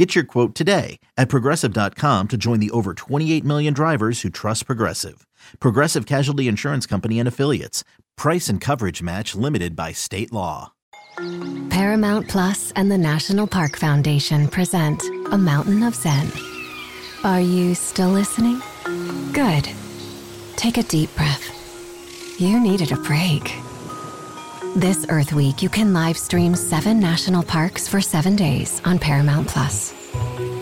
Get your quote today at progressive.com to join the over 28 million drivers who trust Progressive. Progressive Casualty Insurance Company and Affiliates. Price and coverage match limited by state law. Paramount Plus and the National Park Foundation present A Mountain of Zen. Are you still listening? Good. Take a deep breath. You needed a break. This Earth Week, you can live stream seven national parks for seven days on Paramount Plus.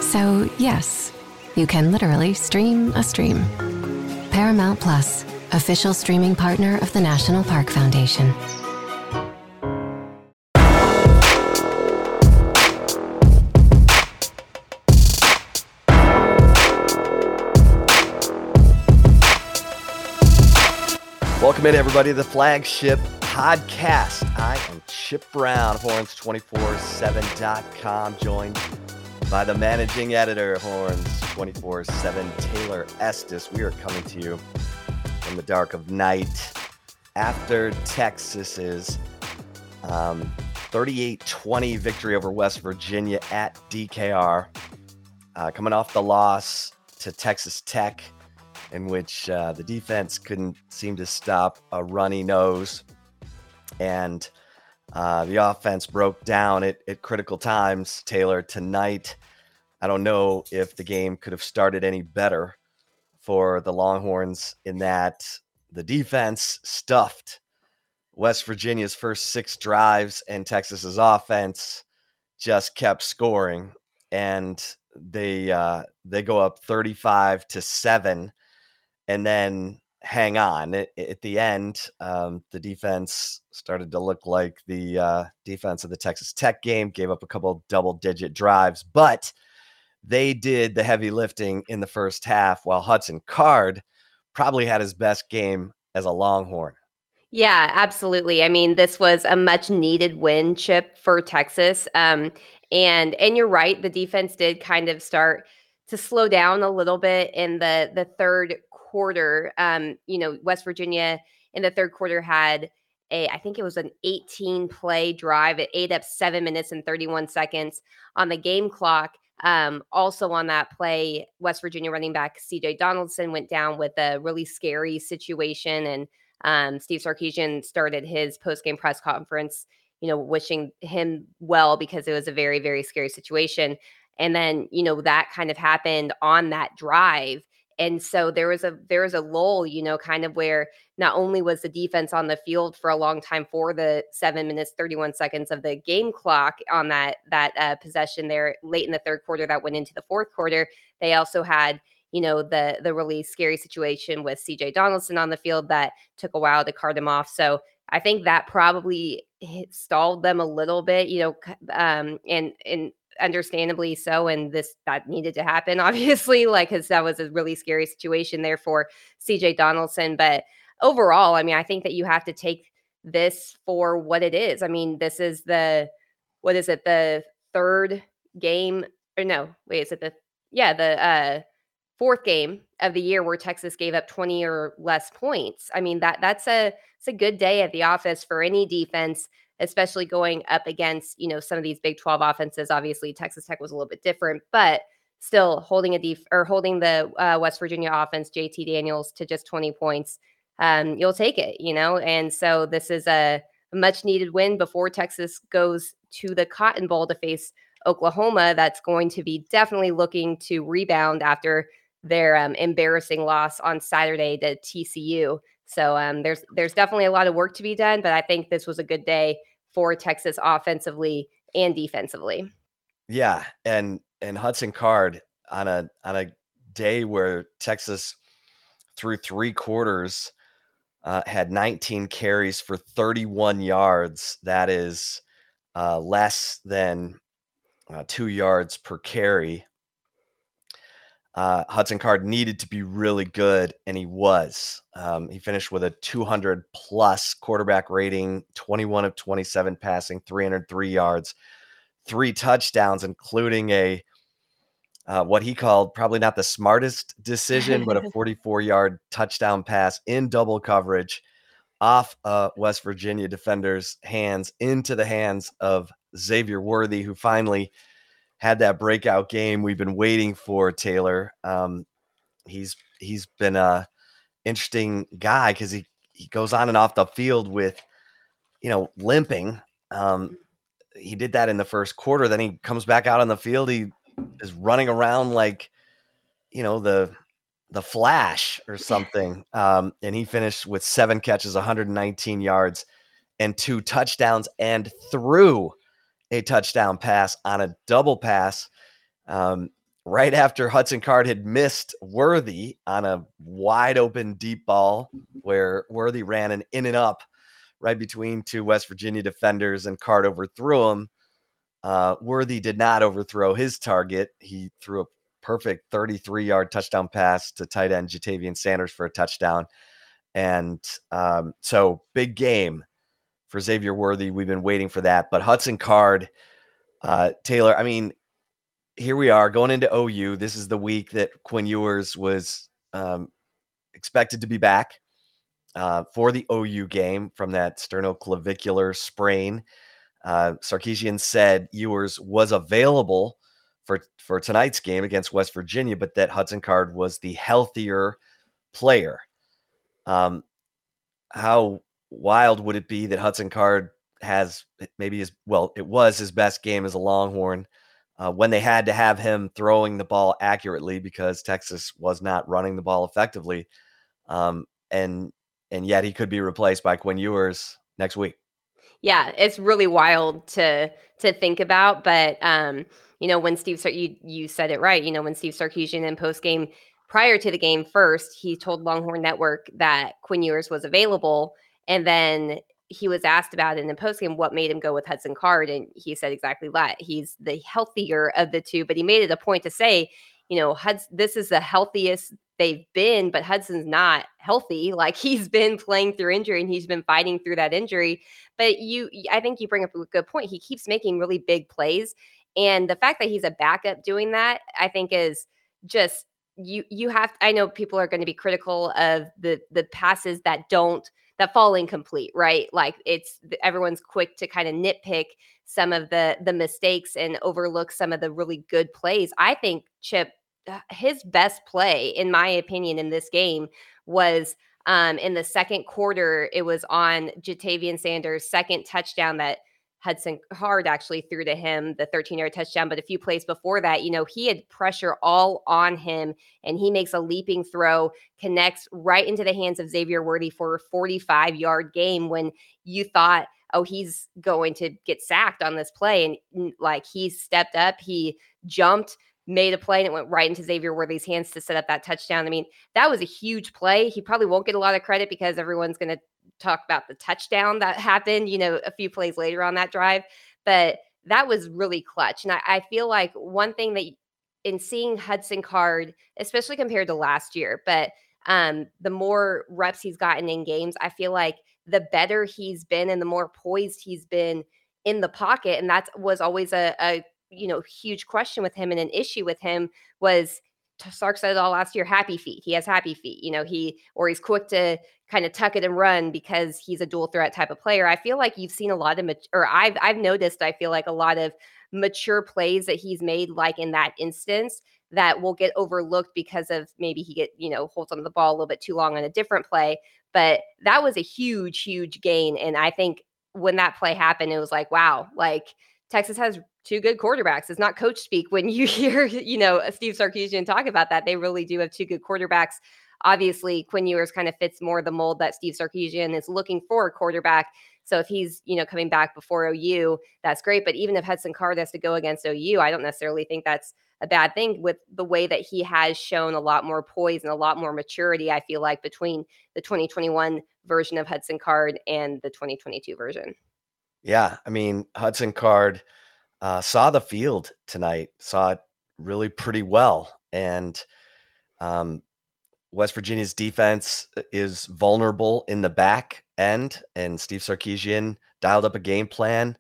So, yes, you can literally stream a stream. Paramount Plus, official streaming partner of the National Park Foundation. Welcome in, everybody, to the flagship podcast. I am Chip Brown of Horns247.com, joined by the managing editor of Horns 24 7, Taylor Estes. We are coming to you from the dark of night after Texas's um, 38 20 victory over West Virginia at DKR. Uh, coming off the loss to Texas Tech, in which uh, the defense couldn't seem to stop a runny nose. And uh, the offense broke down at, at critical times. Taylor, tonight, I don't know if the game could have started any better for the Longhorns in that the defense stuffed West Virginia's first six drives, and Texas's offense just kept scoring. And they uh, they go up 35 to 7 and then hang on at, at the end um, the defense started to look like the uh, defense of the texas tech game gave up a couple double digit drives but they did the heavy lifting in the first half while hudson card probably had his best game as a longhorn yeah, absolutely. I mean, this was a much needed win chip for Texas. Um, and and you're right, the defense did kind of start to slow down a little bit in the the third quarter. Um, you know, West Virginia in the third quarter had a, I think it was an 18 play drive. It ate up seven minutes and 31 seconds on the game clock. Um, also on that play, West Virginia running back CJ Donaldson went down with a really scary situation. And um, Steve Sarkisian started his post game press conference, you know, wishing him well because it was a very, very scary situation. And then, you know, that kind of happened on that drive and so there was a there was a lull you know kind of where not only was the defense on the field for a long time for the seven minutes 31 seconds of the game clock on that that uh, possession there late in the third quarter that went into the fourth quarter they also had you know the the really scary situation with CJ Donaldson on the field that took a while to card him off. So I think that probably stalled them a little bit, you know, um, and and understandably so. And this that needed to happen, obviously, like because that was a really scary situation there for CJ Donaldson. But overall, I mean, I think that you have to take this for what it is. I mean, this is the what is it, the third game or no, wait, is it the yeah, the uh fourth game of the year where Texas gave up 20 or less points. I mean, that that's a it's a good day at the office for any defense, especially going up against, you know, some of these Big 12 offenses. Obviously, Texas Tech was a little bit different, but still holding a def or holding the uh, West Virginia offense, JT Daniels, to just 20 points. Um, you'll take it, you know. And so this is a much needed win before Texas goes to the Cotton Bowl to face Oklahoma. That's going to be definitely looking to rebound after their um, embarrassing loss on Saturday to TCU. So um, there's there's definitely a lot of work to be done, but I think this was a good day for Texas offensively and defensively. Yeah, and and Hudson Card on a on a day where Texas through three quarters uh, had 19 carries for 31 yards. That is uh, less than uh, two yards per carry uh, Hudson Card needed to be really good, and he was. Um, he finished with a 200 plus quarterback rating, 21 of 27 passing, 303 yards, three touchdowns, including a uh, what he called probably not the smartest decision, but a 44 yard touchdown pass in double coverage off uh, West Virginia defenders' hands into the hands of Xavier Worthy, who finally had that breakout game we've been waiting for. Taylor, um, he's he's been a interesting guy because he he goes on and off the field with you know limping. Um, he did that in the first quarter. Then he comes back out on the field. He is running around like you know the the Flash or something. Um, and he finished with seven catches, 119 yards, and two touchdowns, and threw a touchdown pass on a double pass um, right after Hudson Card had missed Worthy on a wide open deep ball where Worthy ran an in and up right between two West Virginia defenders, and Card overthrew him. Uh, Worthy did not overthrow his target. He threw a perfect 33 yard touchdown pass to tight end Ja'Tavion Sanders for a touchdown. And um, so big game for Xavier Worthy. We've been waiting for that. But Hudson Card, uh, Taylor, I mean, here we are going into OU. This is the week that Quinn Ewers was um, expected to be back uh, for the OU game from that sternoclavicular sprain. Uh, Sarkisian said Ewers was available for for tonight's game against West Virginia, but that Hudson Card was the healthier player. Um, how wild would it be that Hudson Card has maybe his well, it was his best game as a Longhorn uh, when they had to have him throwing the ball accurately because Texas was not running the ball effectively, um, and and yet he could be replaced by Quinn Ewers next week. Yeah, it's really wild to to think about, but um, you know, when Steve, you you said it right. You know, when Steve Sarkisian in post game prior to the game first, he told Longhorn Network that Quinn Ewers was available, and then he was asked about in the post game what made him go with Hudson Card, and he said exactly that. He's the healthier of the two, but he made it a point to say, you know, Hudson, this is the healthiest they've been, but Hudson's not healthy. Like he's been playing through injury and he's been fighting through that injury. But you, I think you bring up a good point. He keeps making really big plays. And the fact that he's a backup doing that, I think is just you you have I know people are going to be critical of the the passes that don't that fall incomplete, right? Like it's everyone's quick to kind of nitpick some of the the mistakes and overlook some of the really good plays. I think Chip uh, his best play in my opinion in this game was um, in the second quarter. It was on Ja'Tavion Sanders' second touchdown that Hudson Card actually threw to him the 13 yard touchdown. But a few plays before that, you know, he had pressure all on him and he makes a leaping throw, connects right into the hands of Xavier Worthy for a 45 yard game when you thought, oh, he's going to get sacked on this play. And like he stepped up, he jumped, made a play and it went right into Xavier Worthy's hands to set up that touchdown. I mean, that was a huge play. He probably won't get a lot of credit because everyone's going to talk about the touchdown that happened, you know, a few plays later on that drive. But that was really clutch. And I, I feel like one thing that in seeing Hudson Card, especially compared to last year, but um, the more reps he's gotten in games, I feel like the better he's been and the more poised he's been in the pocket. And that was always a, a you know huge question with him and an issue with him was Sark said all last year, happy feet. He has happy feet. You know, he or he's quick to kind of tuck it and run because he's a dual threat type of player. I feel like you've seen a lot of mat- or I've I've noticed I feel like a lot of mature plays that he's made like in that instance that will get overlooked because of maybe he get, you know, holds on the ball a little bit too long on a different play, but that was a huge huge gain and I think when that play happened it was like wow, like Texas has two good quarterbacks. It's not coach speak when you hear, you know, Steve Sarkisian talk about that. They really do have two good quarterbacks. Obviously, Quinn Ewers kind of fits more the mold that Steve Sarkisian is looking for a quarterback. So if he's, you know, coming back before OU, that's great. But even if Hudson Card has to go against OU, I don't necessarily think that's a bad thing with the way that he has shown a lot more poise and a lot more maturity, I feel like, between the 2021 version of Hudson Card and the 2022 version. Yeah. I mean, Hudson Card uh, saw the field tonight, saw it really pretty well. And Um, West Virginia's defense is vulnerable in the back end, and Steve Sarkisian dialed up a game plan,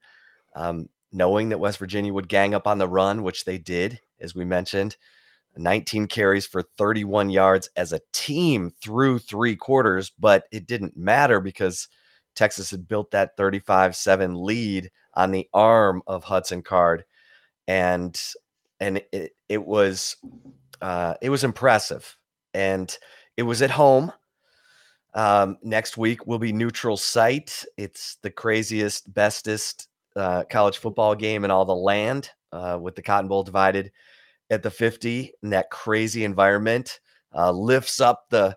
um, knowing that West Virginia would gang up on the run, which they did, as we mentioned. 19 carries for 31 yards as a team through three quarters, but it didn't matter because Texas had built that 35 7 lead on the arm of Hudson Card. And and it, it was uh, it was impressive. And it was at home. Um, next week will be neutral site. It's the craziest, bestest uh, college football game in all the land, uh, with the Cotton Bowl divided at the 50 in that crazy environment. Uh, lifts up the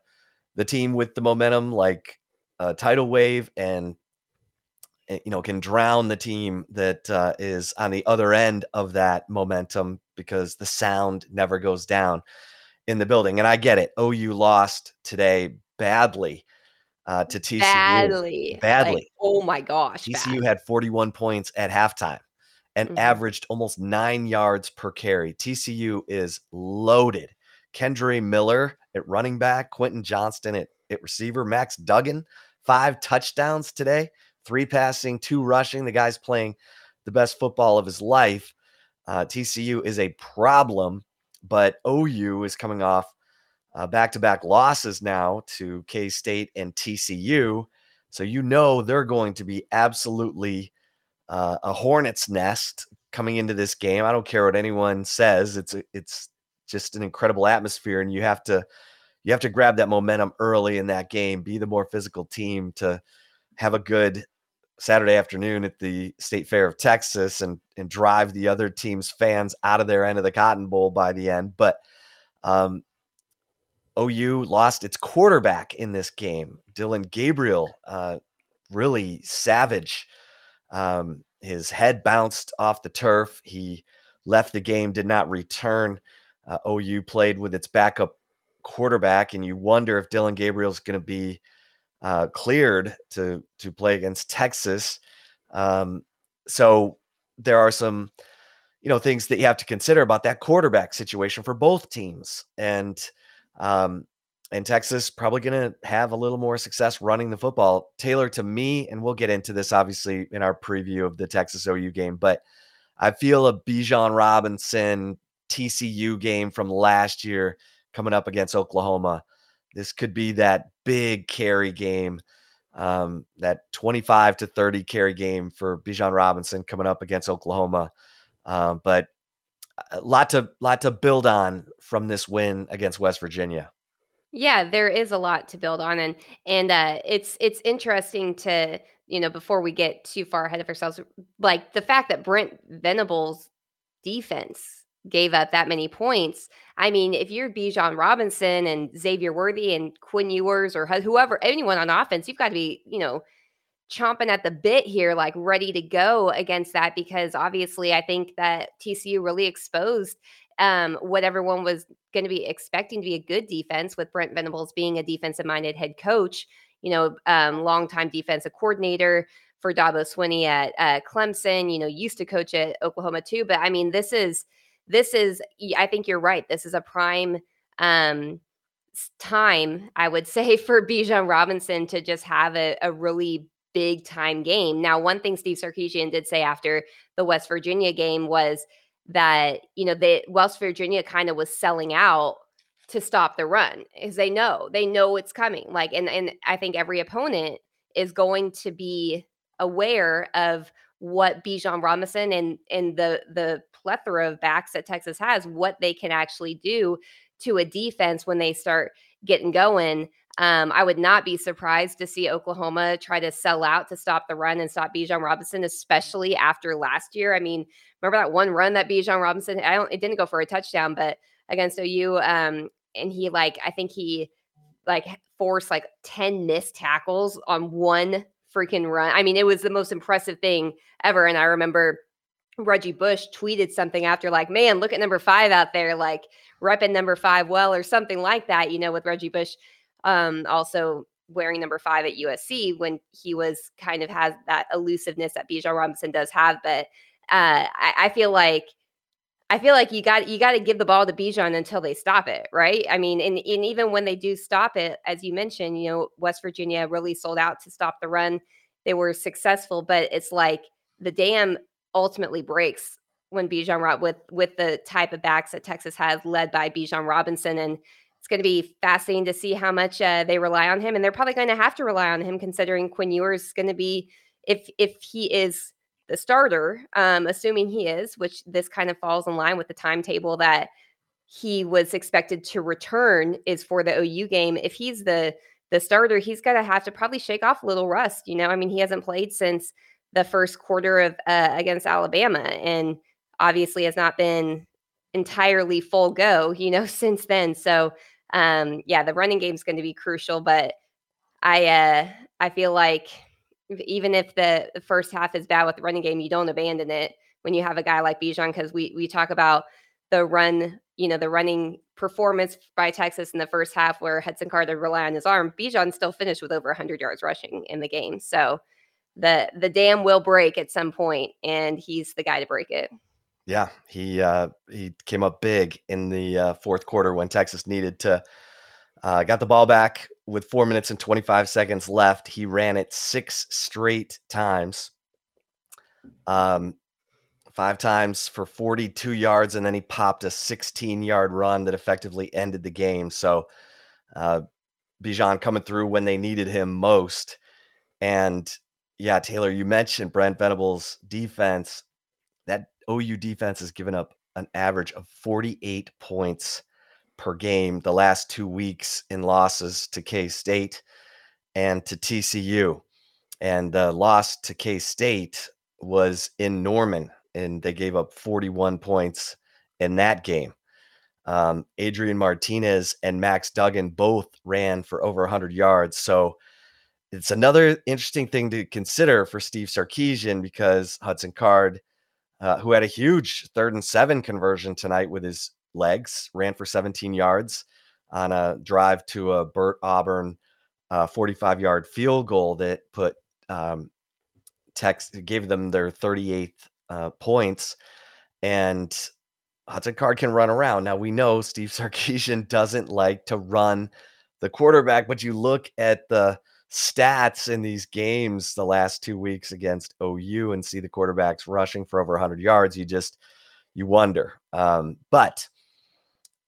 the team with the momentum like a tidal wave and eh, you know can drown the team that uh, is on the other end of that momentum because the sound never goes down in the building. And I get it. OU lost today badly uh, to TCU. Badly. Badly. Like, oh my gosh. TCU bad. had 41 points at halftime and Mhm. averaged almost nine yards per carry. TCU is loaded. Kendre Miller at running back, Quentin Johnston at, at receiver, Max Duggan, five touchdowns today, three passing, two rushing. The guy's playing the best football of his life. Uh, TCU is a problem, but OU is coming off back to back losses now to K State and TCU. So you know they're going to be absolutely uh, a hornet's nest coming into this game. I don't care what anyone says. It's it's just an incredible atmosphere, and you have to you have to grab that momentum early in that game. Be the more physical team to have a good Saturday afternoon at the State Fair of Texas and and drive the other team's fans out of their end of the Cotton Bowl by the end. But um, OU lost its quarterback in this game. Dillon Gabriel, uh, really savage. Um, his head bounced off the turf. He left the game, did not return. Uh, OU played with its backup quarterback, and you wonder if Dillon Gabriel's going to be uh, cleared to to play against Texas. Um, so there are some, you know, things that you have to consider about that quarterback situation for both teams, and um, and Texas probably going to have a little more success running the football. Taylor, to me, and we'll get into this obviously in our preview of the Texas OU game, but I feel a Bijan Robinson TCU game from last year coming up against Oklahoma. This could be that big carry game, um, that 25 to 30 carry game for Bijan Robinson coming up against Oklahoma. Um, but a lot to lot to build on from this win against West Virginia. Yeah, there is a lot to build on, and and uh, it's it's interesting to you know before we get too far ahead of ourselves, like the fact that Brent Venables' defense gave up that many points. I mean, if you're Bijan Robinson and Xavier Worthy and Quinn Ewers or whoever, anyone on offense, you've got to be you know chomping at the bit here, like ready to go against that because obviously I think that TCU really exposed um, what everyone was going to be expecting to be a good defense with Brent Venables being a defensive minded head coach, you know, um, longtime defensive coordinator for Dabo Swinney at uh, Clemson, you know, used to coach at Oklahoma too. But I mean, this is, this is, I think you're right. This is a prime um, time, I would say, for Bijan Robinson to just have a, a really big time game. Now, one thing Steve Sarkisian did say after the West Virginia game was that, you know, the West Virginia kind of was selling out to stop the run because they know, they know it's coming. Like, and and I think every opponent is going to be aware of what Bijan Robinson and and the the plethora of backs that Texas has, what they can actually do to a defense when they start getting going. Um, I would not be surprised to see Oklahoma try to sell out to stop the run and stop Bijan Robinson, especially after last year. I mean, remember that one run that Bijan Robinson? I don't. It didn't go for a touchdown, but against OU, um, and he like I think he like forced like ten missed tackles on one freaking run. I mean, it was the most impressive thing ever. And I remember Reggie Bush tweeted something after, like, man, look at number five out there, like repping number five well, or something like that, you know, with Reggie Bush um, also wearing number five at USC when he was kind of has that elusiveness that Bijan Robinson does have. But uh, I, I feel like I feel like you got you got to give the ball to Bijan until they stop it, right? I mean, and, and even when they do stop it, as you mentioned, you know, West Virginia really sold out to stop the run. They were successful, but it's like the dam ultimately breaks when Bijan Rob with with the type of backs that Texas has, led by Bijan Robinson, and it's going to be fascinating to see how much uh, they rely on him, and they're probably going to have to rely on him considering Quinn Ewers is going to be if if he is the starter, um, assuming he is, which this kind of falls in line with the timetable that he was expected to return is for the OU game. If he's the the starter, he's going to have to probably shake off a little rust. You know, I mean, he hasn't played since the first quarter of uh, against Alabama, and obviously has not been entirely full go. You know, since then. So, um, yeah, the running game is going to be crucial. But I uh, I feel like even if the, the first half is bad with the running game, you don't abandon it when you have a guy like Bijan because we we talk about the run, you know, the running performance by Texas in the first half where Hudson Carter rely on his arm. Bijan still finished with over 100 yards rushing in the game, so the the dam will break at some point, and he's the guy to break it. Yeah, he uh, he came up big in the uh, fourth quarter when Texas needed to uh, got the ball back with four minutes and 25 seconds left. He ran it six straight times, um, five times for 42 yards, and then he popped a 16 yard run that effectively ended the game. So, uh, Bijan coming through when they needed him most. And yeah, Taylor, you mentioned Brent Venables' defense. That OU defense has given up an average of 48 points per game the last two weeks in losses to K State and to TCU. And the loss to K State was in Norman, and they gave up 41 points in that game. Um, Adrian Martinez and Max Duggan both ran for over 100 yards. So it's another interesting thing to consider for Steve Sarkisian because Hudson Card, uh, who had a huge third and seven conversion tonight with his legs, ran for 17 yards on a drive to a Bert Auburn 45 uh, yard field goal that put um, gave them their 38th uh, points. And Hudson Card can run around. Now we know Steve Sarkisian doesn't like to run the quarterback, but you look at the stats in these games the last two weeks against OU and see the quarterbacks rushing for over 100 yards. You just you wonder. Um, but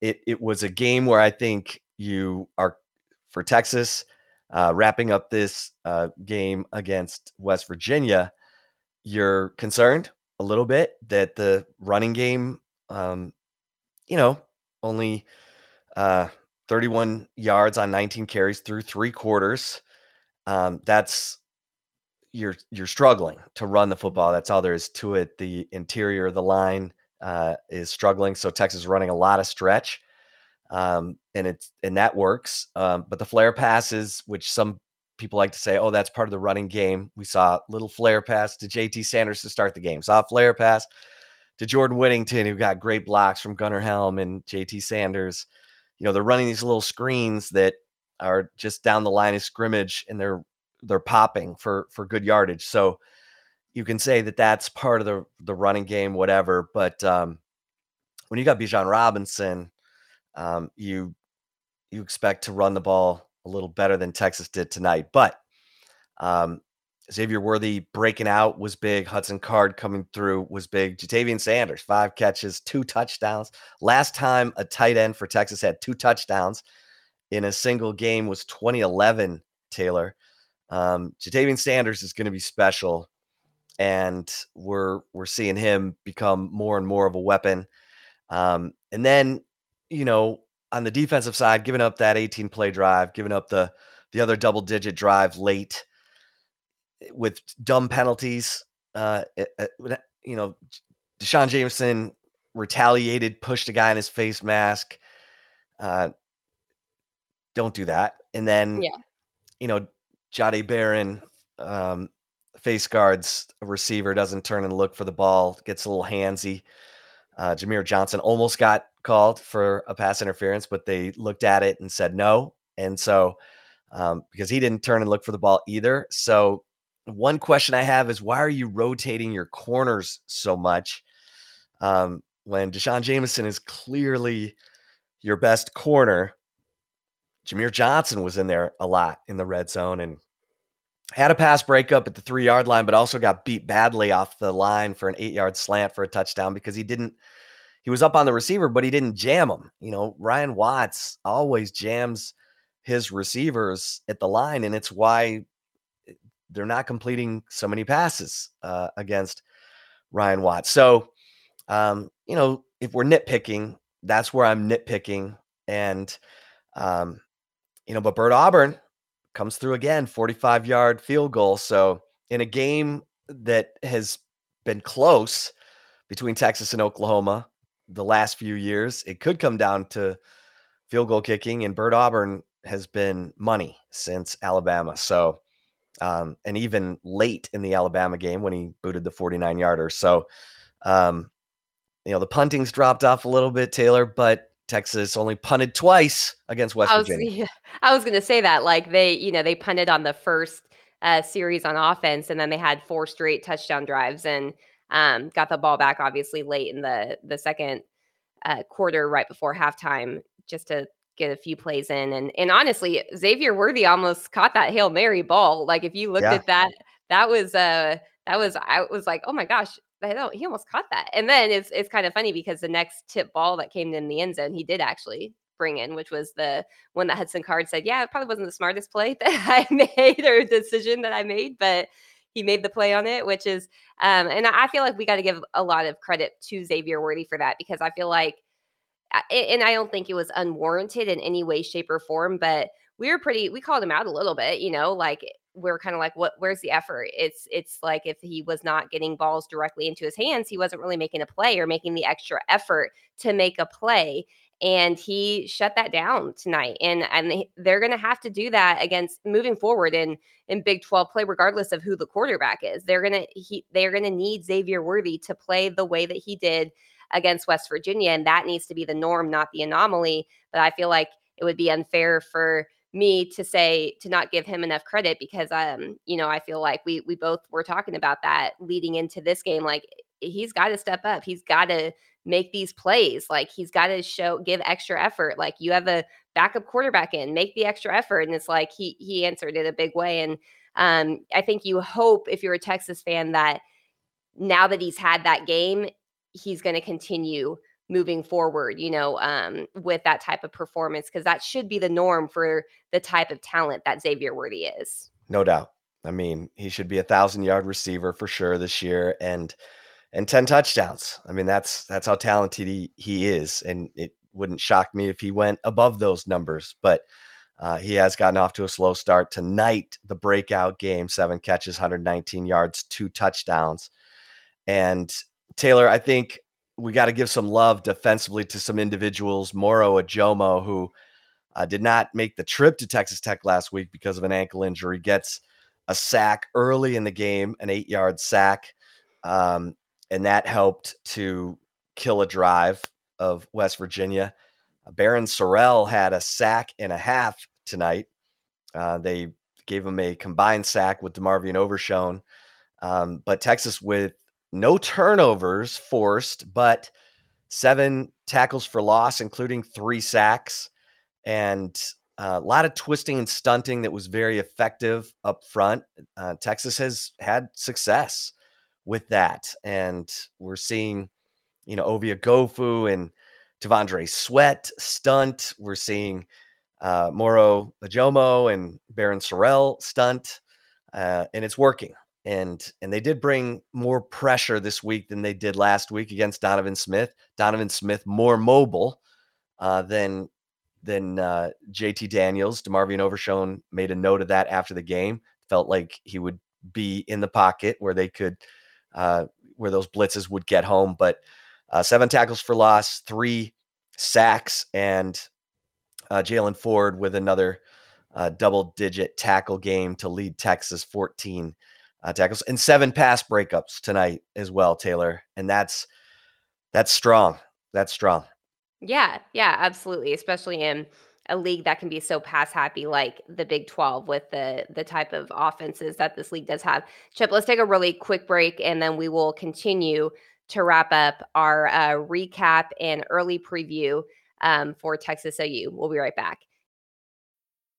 it it was a game where I think you are for Texas uh, wrapping up this uh, game against West Virginia. You're concerned a little bit that the running game, um, you know, only uh, 31 yards on 19 carries through three quarters. Um, that's you're you're struggling to run the football. That's all there is to it. The interior of the line uh, is struggling. So Texas is running a lot of stretch, um, and it's and that works. Um, but the flare passes, which some people like to say, oh, that's part of the running game. We saw little flare pass to JT Sanders to start the game. Saw a flare pass to Jordan Whittington, who got great blocks from Gunnar Helm and JT Sanders. You know, they're running these little screens that are just down the line of scrimmage, and they're they're popping for for good yardage. So you can say that that's part of the the running game, whatever. But um, when you got Bijan Robinson, um, you you expect to run the ball a little better than Texas did tonight. But um, Xavier Worthy breaking out was big. Hudson Card coming through was big. Ja'Tavion Sanders, five catches, two touchdowns. Last time a tight end for Texas had two touchdowns in a single game was 2011, Taylor. Um, Ja'Tavion Sanders is going to be special and we're we're seeing him become more and more of a weapon. Um, and then, you know, on the defensive side, giving up that 18 play drive, giving up the the other double digit drive late eh, with dumb penalties. Uh, eh, eh, you know, D'Shawn Jamison retaliated, pushed a guy in his face mask. Uh, don't do that. And then, yeah. you know, Jahdae Barron um, face guards a receiver doesn't turn and look for the ball, gets a little handsy. Uh, Jamier Johnson almost got called for a pass interference, but they looked at it and said no. And so, um, because he didn't turn and look for the ball either. So, one question I have is why are you rotating your corners so much? Um, when D'Shawn Jamison is clearly your best corner. Jamier Johnson was in there a lot in the red zone and had a pass breakup at the three yard line, but also got beat badly off the line for an eight yard slant for a touchdown because he didn't. He was up on the receiver, but he didn't jam him. You know, Ryan Watts always jams his receivers at the line, and it's why they're not completing so many passes uh, against Ryan Watts. So, um, you know, if we're nitpicking, that's where I'm nitpicking. And, um, you know, but Bert Auburn comes through again, 45 yard field goal. So, in a game that has been close between Texas and Oklahoma the last few years, it could come down to field goal kicking. And Bert Auburn has been money since Alabama. So, um, and even late in the Alabama game when he booted the 49 yarder. So, um, you know, the punting's dropped off a little bit, Taylor, but Texas only punted twice against West I was, Virginia. I was going to say that, like they, you know, they punted on the first uh, series on offense, and then they had four straight touchdown drives and um, got the ball back, obviously late in the the second uh, quarter, right before halftime, just to get a few plays in. And and honestly, Xavier Worthy almost caught that hail mary ball. Like if you looked yeah. at that, that was uh that was I was like, oh my gosh, he almost caught that. And then it's it's kind of funny because the next tip ball that came in the end zone, he did actually bring in, which was the one that Hudson Card said, yeah, it probably wasn't the smartest play that I made or decision that I made, but he made the play on it, which is, um, and I feel like we got to give a lot of credit to Xavier Worthy for that because I feel like and I don't think it was unwarranted in any way, shape, or form, but we were pretty, we called him out a little bit, you know, like we're kind of like, what, where's the effort? It's, it's like if he was not getting balls directly into his hands, he wasn't really making a play or making the extra effort to make a play. And he shut that down tonight. And, and they're going to have to do that against moving forward in, in Big 12 play, regardless of who the quarterback is. They're going to, he, they're going to need Xavier Worthy to play the way that he did against West Virginia. And that needs to be the norm, not the anomaly. But I feel like it would be unfair for me to say to not give him enough credit because um you know I feel like we we both were talking about that leading into this game like he's got to step up he's got to make these plays like he's got to show give extra effort like you have a backup quarterback in make the extra effort and it's like he he answered it a big way and um I think you hope if you're a Texas fan that now that he's had that game he's going to continue moving forward, you know, um, with that type of performance, because that should be the norm for the type of talent that Xavier Worthy is. No doubt. I mean, he should be a thousand yard receiver for sure this year, and and ten touchdowns. I mean, that's that's how talented he he is, and it wouldn't shock me if he went above those numbers. But uh, he has gotten off to a slow start tonight. The breakout game: seven catches, 119 yards, two touchdowns, and Taylor, I think we got to give some love defensively to some individuals. Moro Ojomo, who uh, did not make the trip to Texas Tech last week because of an ankle injury, gets a sack early in the game, an eight yard sack. Um, and that helped to kill a drive of West Virginia. Baron Barryn Sorrell had a sack and a half tonight. Uh, they gave him a combined sack with DeMarvion Overshown. Um, but Texas with no turnovers forced, but seven tackles for loss, including three sacks, and uh, a lot of twisting and stunting that was very effective up front. Uh, Texas has had success with that, and we're seeing, you know, Ovia Gofu and T'Vondre Sweat stunt. We're seeing uh, Moro Ojomo and Barryn Sorrell stunt, uh, and it's working and and they did bring more pressure this week than they did last week against Donovan Smith. Donovan Smith more mobile uh, than than uh, JT Daniels. DeMarvion Overshown made a note of that after the game. Felt like he would be in the pocket where they could uh, where those blitzes would get home. But uh, seven tackles for loss, three sacks, and uh, Jaylan Ford with another uh, double digit tackle game to lead Texas 14- uh, tackles and seven pass breakups tonight as well, Taylor. And that's that's strong. That's strong. Yeah, yeah, absolutely. Especially in a league that can be so pass happy like the Big 12 with the the type of offenses that this league does have. Chip, let's take a really quick break and then we will continue to wrap up our uh, recap and early preview um, for Texas OU. We'll be right back.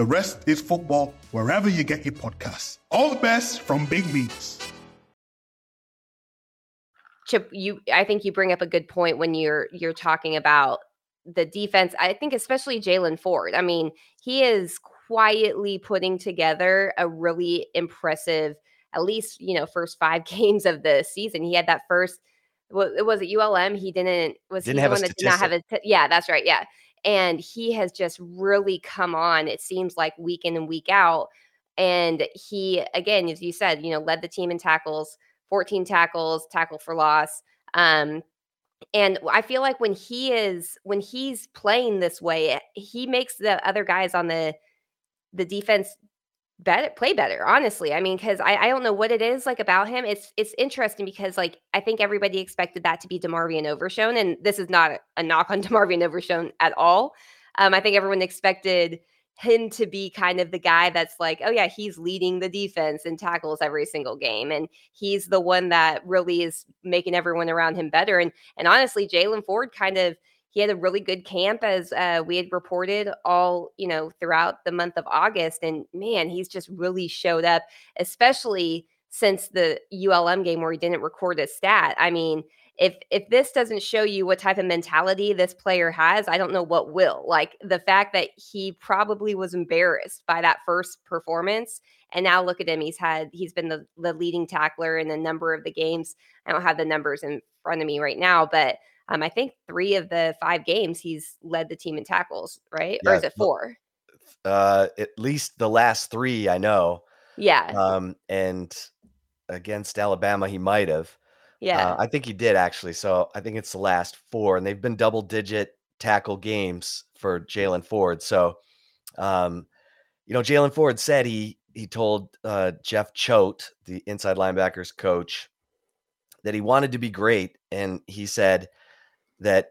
The Rest is Football wherever you get your podcasts. All the best from Big Meats. Chip, you I think you bring up a good point when you're you're talking about the defense. I think especially Jaylan Ford. I mean, he is quietly putting together a really impressive, at least you know, first five games of the season. He had that first. What was it? ULM. He didn't. Was Didn't he have the a one that did not have a? t- yeah, that's right. Yeah, and he has just really come on. It seems like week in and week out. And he, again, as you said, you know, led the team in tackles, 14 tackles, tackle for loss. Um, and I feel like when he is when he's playing this way, he makes the other guys on the the defense better play better honestly i mean because I, I don't know what it is like about him it's it's interesting because like i think everybody expected that to be DeMarvion Overshown and this is not a, knock on DeMarvion Overshown at all um, i think everyone expected him to be kind of the guy that's like oh yeah he's leading the defense and tackles every single game and he's the one that really is making everyone around him better and and honestly Jaylan Ford kind of he had a really good camp as uh, we had reported all you know throughout the month of august and man he's just really showed up especially since the ulm game where he didn't record a stat. I mean if if this doesn't show you what type of mentality this player has i don't know what will. Like the fact that he probably was embarrassed by that first performance and now look at him he's had he's been the, the leading tackler in a number of the games. I don't have the numbers in front of me right now but um, I think three of the five games he's led the team in tackles, right? or is it four? Uh, at least the last three I know. Yeah, Um, and against Alabama, he might have. yeah, Uh, I think he did actually. So I think it's the last four, and they've been double digit tackle games for Jaylan Ford. So, um, you know, Jaylan Ford said he he told uh, Jeff Choate, the inside linebackers coach, that he wanted to be great, and he said that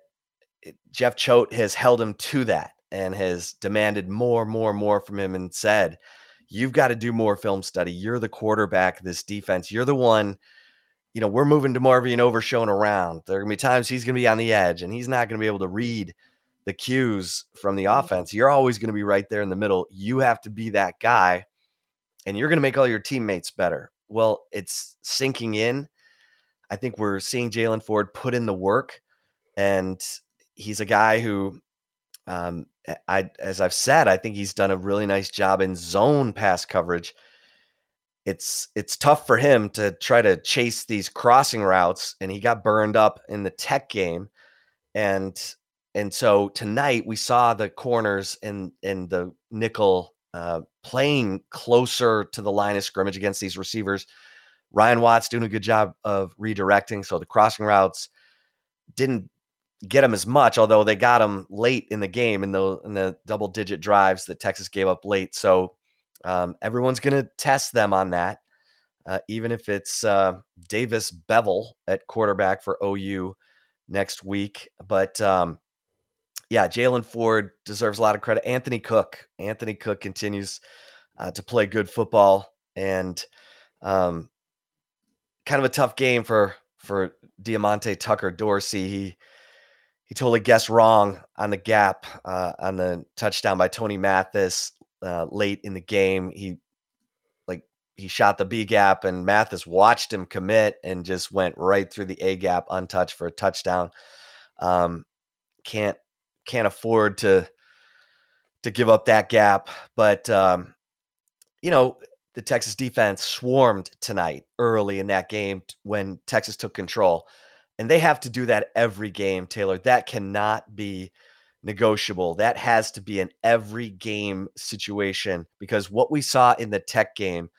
eh, Jeff Choate has held him to that and has demanded more, more, more from him, and said, "You've got to do more film study. You're the quarterback of this defense. You're the one." you know, we're moving to Marvin Overshown around. There are gonna be times he's gonna be on the edge and he's not gonna be able to read the cues from the mm-hmm. offense. You're always gonna be right there in the middle. You have to be that guy, and you're gonna make all your teammates better. Well, it's sinking in. I think we're seeing Jaylan Ford put in the work, and he's a guy who, um, I as I've said, I think he's done a really nice job in zone pass coverage. It's it's tough for him to try to chase these crossing routes and he got burned up in the tech game and and so tonight we saw the corners and and the nickel uh, playing closer to the line of scrimmage against these receivers. Ryan watts doing a good job of redirecting so the crossing routes didn't get him as much although they got him late in the game in the in the double digit drives that texas gave up late so um, everyone's going to test them on that, uh, even if it's uh, Davis Beville at quarterback for OU next week. But um, yeah, Jaylan Ford deserves a lot of credit. Anthony Cook, Anthony Cook continues uh, to play good football, and um, kind of a tough game for for Diamante Tucker Dorsey. He he totally guessed wrong on the gap uh, on the touchdown by Tony Mathis uh, late in the game. He like he shot the B gap, and Mathis watched him commit and just went right through the A gap untouched for a touchdown. Um, can't can't afford to to give up that gap, but um, you know the Texas defense swarmed tonight early in that game when Texas took control, and they have to do that every game. Taylor, that cannot be negotiable. That has to be an every game situation because what we saw in the Tech game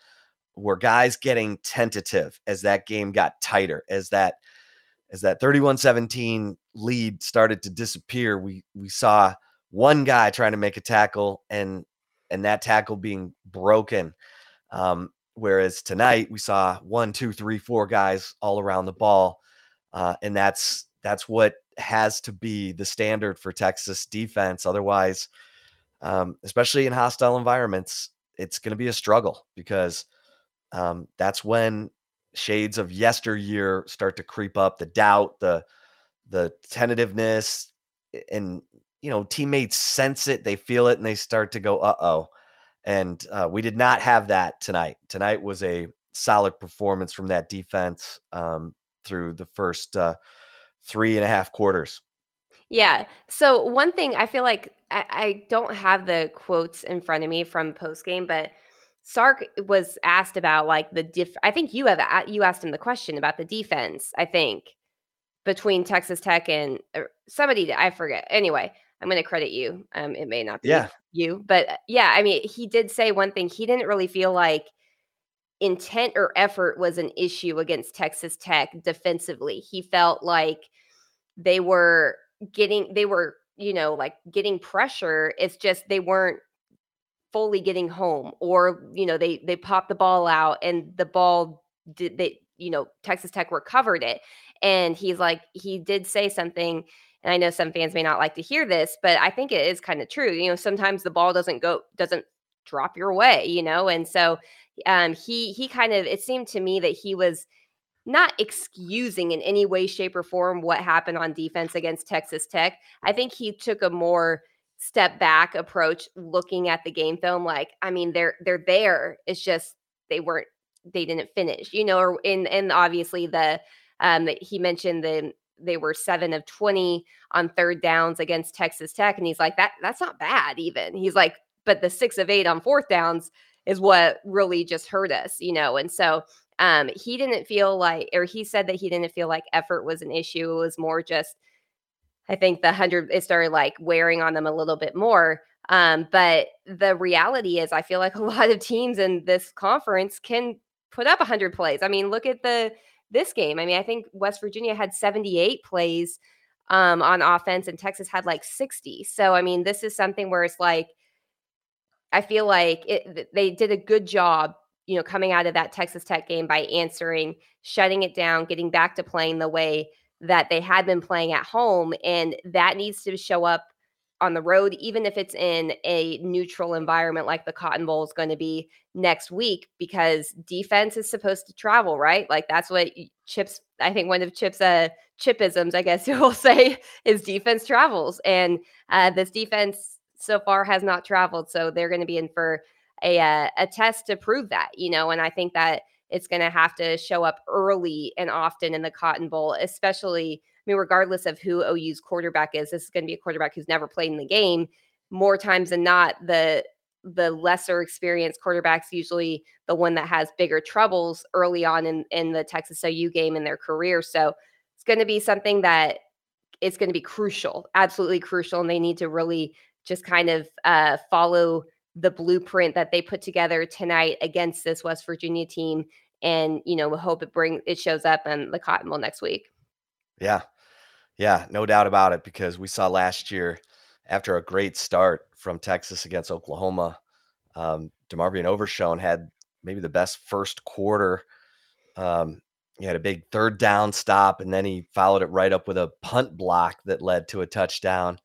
were guys getting tentative as that game got tighter, as that as that 31-17 lead started to disappear. We we saw one guy trying to make a tackle and and that tackle being broken. Um, whereas tonight we saw one, two, three, four guys all around the ball, uh, and that's that's what has to be the standard for Texas defense. Otherwise, um, especially in hostile environments, it's going to be a struggle because um, that's when shades of yesteryear start to creep up. The doubt, the the tentativeness, and you know teammates sense it, they feel it, and they start to go, "Uh oh." And uh, we did not have that tonight. Tonight was a solid performance from that defense um, through the first uh, three and a half quarters. Yeah. So one thing I feel like I, I don't have the quotes in front of me from post game, but Sark was asked about like the diff. I think you have you asked him the question about the defense. I think between Texas Tech and somebody I forget. Anyway, I'm going to credit you. Um, it may not be yeah. you, but uh, yeah, I mean, he did say one thing. He didn't really feel like intent or effort was an issue against Texas Tech defensively. He felt like they were getting they were you know like getting pressure it's just they weren't fully getting home or you know they they popped the ball out and the ball did they you know Texas Tech recovered it and he's like he did say something and I know some fans may not like to hear this but I think it is kind of true you know sometimes the ball doesn't go doesn't drop your way you know and so um he he kind of it seemed to me that he was not excusing in any way, shape, or form what happened on defense against Texas Tech. I think he took a more step back approach looking at the game film like i mean they're they're there it's just they weren't they didn't finish you know or in and obviously the um he mentioned the they were 7 of 20 on third downs against Texas Tech and he's like that that's not bad even he's like but the 6 of 8 on fourth downs is what really just hurt us you know and so um, he didn't feel like, or he said that he didn't feel like effort was an issue. It was more just, I think the hundred it started like wearing on them a little bit more. Um, but the reality is, I feel like a lot of teams in this conference can put up 100 plays. I mean, look at the this game. I mean, I think West Virginia had 78 plays um, on offense, and Texas had like 60. So, I mean, this is something where it's like I feel like it, they did a good job you know, coming out of that Texas Tech game by answering, shutting it down, getting back to playing the way that they had been playing at home. And that needs to show up on the road, even if it's in a neutral environment like the Cotton Bowl is going to be next week, because defense is supposed to travel, right? Like that's what Chips, I think one of Chip's uh, chipisms, I guess you will say, is defense travels. And uh, this defense so far has not traveled. So they're going to be in for a uh, a test to prove that, you know, and I think that it's going to have to show up early and often in the Cotton Bowl, especially I mean regardless of who OU's quarterback is, this is going to be a quarterback who's never played in the game. More times than not, the the lesser experienced quarterbacks usually the one that has bigger troubles early on in in the Texas OU game in their career. So it's going to be something that it's going to be crucial, absolutely crucial, and they need to really just kind of uh, follow the blueprint that they put together tonight against this West Virginia team. And, you know, we hope it bring it shows up in the Cotton Bowl next week. Yeah. Yeah, no doubt about it. Because we saw last year after a great start from Texas against Oklahoma, um, DeMarvion Overshown had maybe the best first quarter. Um, he had a big third down stop, and then he followed it right up with a punt block that led to a touchdown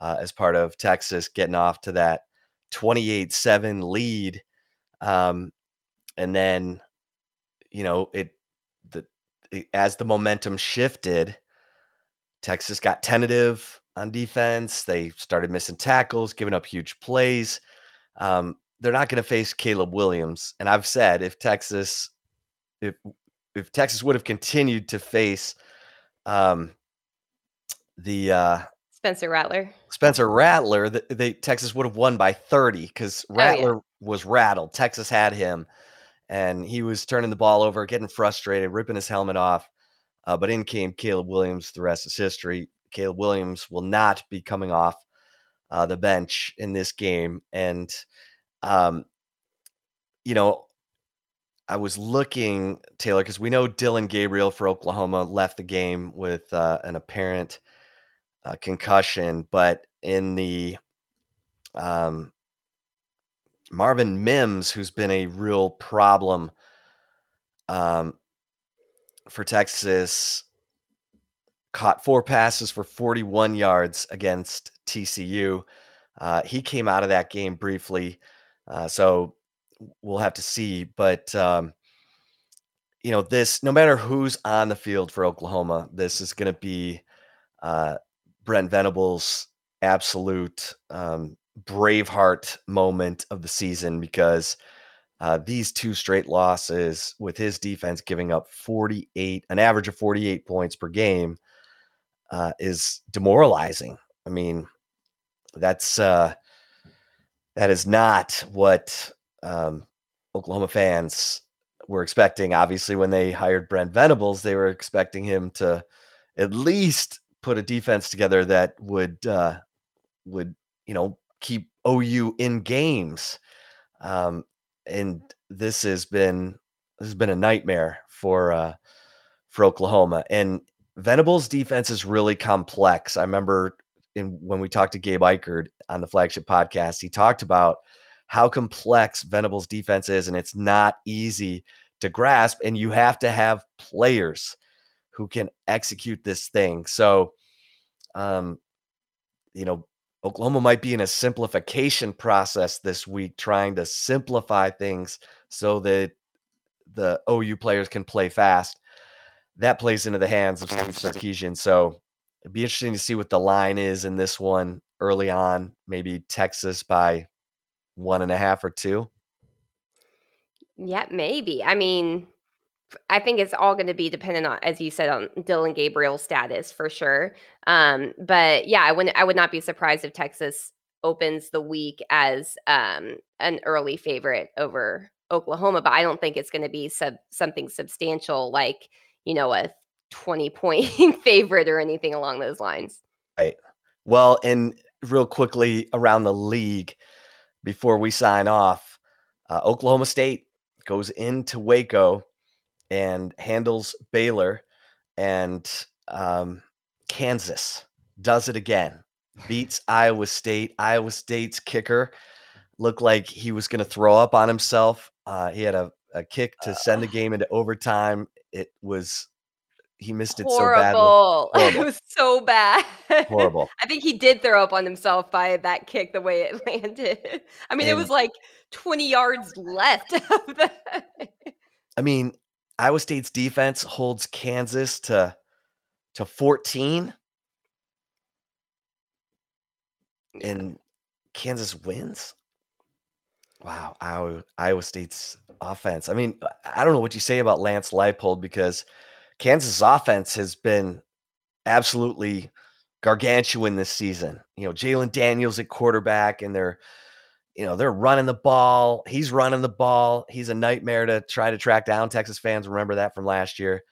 uh, as part of Texas getting off to that 28 7 lead. Um, and then, you know, it, the, it, as the momentum shifted, Texas got tentative on defense. They started missing tackles, giving up huge plays. Um, they're not going to face Caleb Williams. And I've said if Texas, if if Texas would have continued to face um, the uh, Spencer Rattler, Spencer Rattler, the, they Texas would have won by 30 because Rattler oh, yeah. was rattled. Texas had him, and he was turning the ball over, getting frustrated, ripping his helmet off. Uh, but in came Caleb Williams. The rest is history. Caleb Williams will not be coming off uh, the bench in this game, and um, you know, I was looking Taylor because we know Dillon Gabriel for Oklahoma left the game with uh, an apparent uh, concussion, but in the um, Marvin Mims, who's been a real problem um, for Texas, caught four passes for 41 yards against TCU. Uh, he came out of that game briefly. Uh, so we'll have to see. But, um, you know, this, no matter who's on the field for Oklahoma, this is going to be uh, Brent Venables' absolute um, Braveheart moment of the season because uh, these two straight losses with his defense giving up 48, an average of 48 points per game, uh, is demoralizing. I mean, that's uh, that is not what um, Oklahoma fans were expecting. Obviously, when they hired Brent Venables, they were expecting him to at least put a defense together that would uh, would you know keep OU in games. Um, and this has been this has been a nightmare for uh, for Oklahoma. And Venables' defense is really complex. I remember in when we talked to Gabe Ikard on the flagship podcast, he talked about how complex Venables' defense is, and it's not easy to grasp. And you have to have players who can execute this thing. So, um, you know, Oklahoma might be in a simplification process this week, trying to simplify things so that the OU players can play fast. That plays into the hands of Steve Sarkisian. So It'd be interesting to see what the line is in this one early on. Maybe Texas by one and a half or two. Yeah, maybe. I mean, I think it's all going to be dependent on, as you said, on Dillon Gabriel's status for sure. Um, but yeah, I wouldn't. I would not be surprised if Texas opens the week as um, an early favorite over Oklahoma. But I don't think it's going to be sub- something substantial like you know a 20 point favorite or anything along those lines. Right. Well, and real quickly around the league before we sign off, uh, Oklahoma State goes into Waco and handles Baylor, and um, Kansas does it again, beats Iowa State. Iowa State's kicker looked like he was going to throw up on himself. Uh, he had a, a kick to send the game into overtime. It was he missed it Horrible. so badly. It was so bad. Horrible. I think he did throw up on himself by that kick the way it landed. I mean, and, it was like 20 yards left I mean, Iowa State's defense holds Kansas to to 14 and Kansas wins. Wow, Iowa, Iowa State's offense. I mean, I don't know what you say about Lance Leipold because Kansas offense has been absolutely gargantuan this season. You know, Jalon Daniels at quarterback, and they're, you know, they're running the ball. He's running the ball. He's a nightmare to try to track down. Texas fans remember that from last year.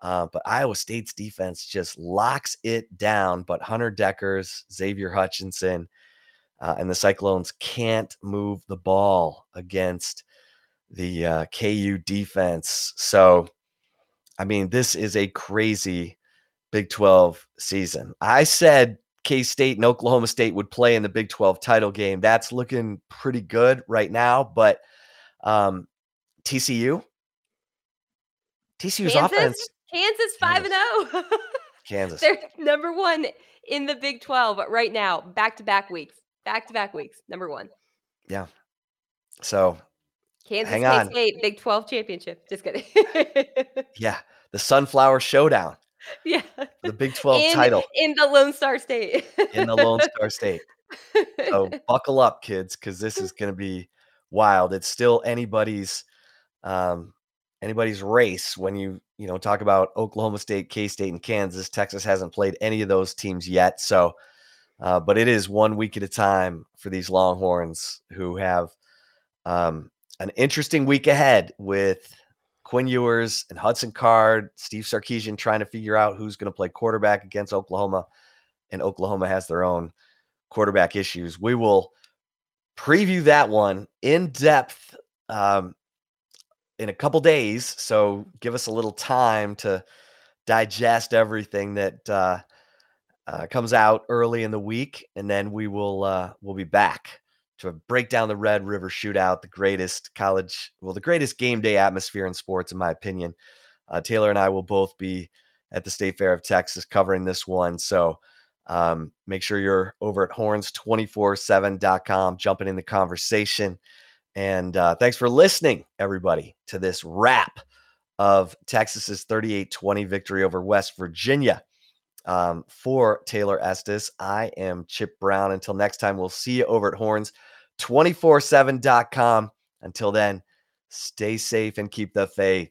Uh, but Iowa State's defense just locks it down. But Hunter Dekkers, Xavier Hutchinson, uh, and the Cyclones can't move the ball against the uh, KU defense. So, I mean, this is a crazy Big 12 season. I said K State and Oklahoma State would play in the Big 12 title game. That's looking pretty good right now. But um, TCU, TCU's Kansas? offense. Kansas 5 and 0. Kansas. They're number one in the Big 12 right now, back to back weeks. Back to back weeks, number one. Yeah. So Kansas Hang on. State Big 12 championship. Just kidding. yeah, the Sunflower Showdown. Yeah. The Big 12 in, title. In the Lone Star State. in the Lone Star State. So buckle up, kids, because this is going to be wild. It's still anybody's um, anybody's race when you you know talk about Oklahoma State, K State, and Kansas. Texas hasn't played any of those teams yet, so uh, but it is one week at a time for these Longhorns who have um, an interesting week ahead with Quinn Ewers and Hudson Card, Steve Sarkisian trying to figure out who's going to play quarterback against Oklahoma, and Oklahoma has their own quarterback issues. We will preview that one in depth um, in a couple days. So give us a little time to digest everything that uh, uh, comes out early in the week, and then we will uh, we'll be back to break down the Red River Shootout, the greatest college, well, the greatest game day atmosphere in sports, in my opinion. Uh, Taylor and I will both be at the State Fair of Texas covering this one. So um, make sure you're over at horns247.com, jumping in the conversation. And uh, thanks for listening, everybody, to this wrap of Texas's 38 20 victory over West Virginia. Um, for Taylor Estes, I am Chip Brown. Until next time, we'll see you over at horns247.com. Until then, stay safe and keep the faith.